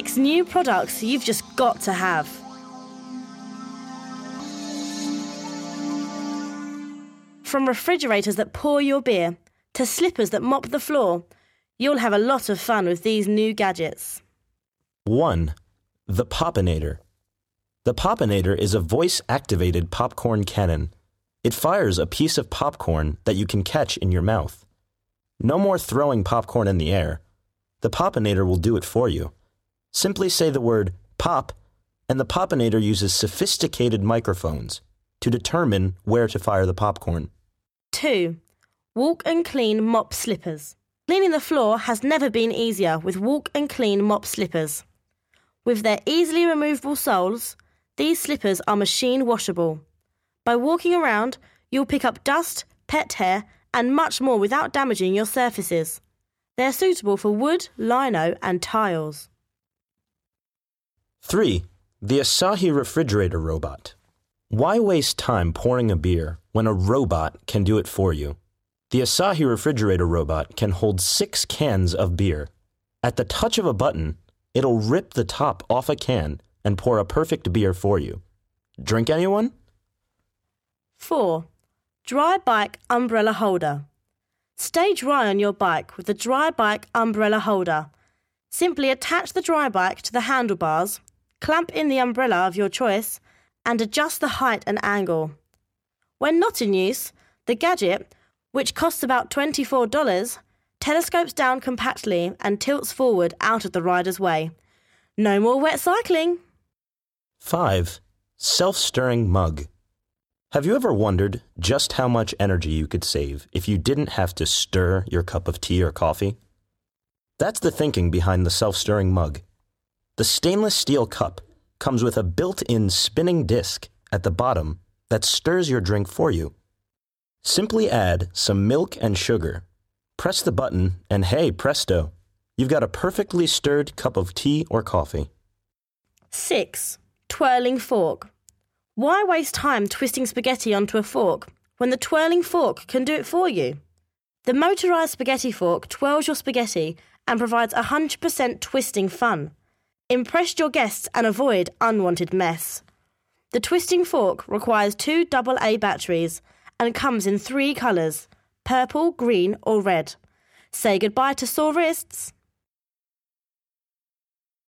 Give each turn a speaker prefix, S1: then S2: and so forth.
S1: Six new products you've just got to have. From refrigerators that pour your beer to slippers that mop the floor, you'll have a lot of fun with these new gadgets.
S2: 1. The Popinator. The Popinator is a voice activated popcorn cannon. It fires a piece of popcorn that you can catch in your mouth. No more throwing popcorn in the air. The Popinator will do it for you. Simply say the word pop, and the Popinator uses sophisticated microphones to determine where to fire the popcorn.
S1: 2. Walk and clean mop slippers. Cleaning the floor has never been easier with walk and clean mop slippers. With their easily removable soles, these slippers are machine washable. By walking around, you'll pick up dust, pet hair, and much more without damaging your surfaces. They're suitable for wood, lino, and tiles.
S2: 3. The Asahi Refrigerator Robot. Why waste time pouring a beer when a robot can do it for you? The Asahi Refrigerator Robot can hold six cans of beer. At the touch of a button, it'll rip the top off a can and pour a perfect beer for you. Drink anyone?
S1: 4. Dry Bike Umbrella Holder. Stay dry on your bike with the Dry Bike Umbrella Holder. Simply attach the dry bike to the handlebars, clamp in the umbrella of your choice, and adjust the height and angle. When not in use, the gadget, which costs about $24, telescopes down compactly and tilts forward out of the rider's way. No more wet cycling.
S2: 5. Self stirring mug. Have you ever wondered just how much energy you could save if you didn't have to stir your cup of tea or coffee? That's the thinking behind the self stirring mug. The stainless steel cup comes with a built in spinning disc at the bottom that stirs your drink for you. Simply add some milk and sugar, press the button, and hey, presto, you've got a perfectly stirred cup of tea or coffee.
S1: 6. Twirling fork. Why waste time twisting spaghetti onto a fork when the twirling fork can do it for you? The motorised spaghetti fork twirls your spaghetti and provides 100% twisting fun. Impress your guests and avoid unwanted mess. The twisting fork requires two AA batteries and comes in three colours purple, green, or red. Say goodbye to sore wrists.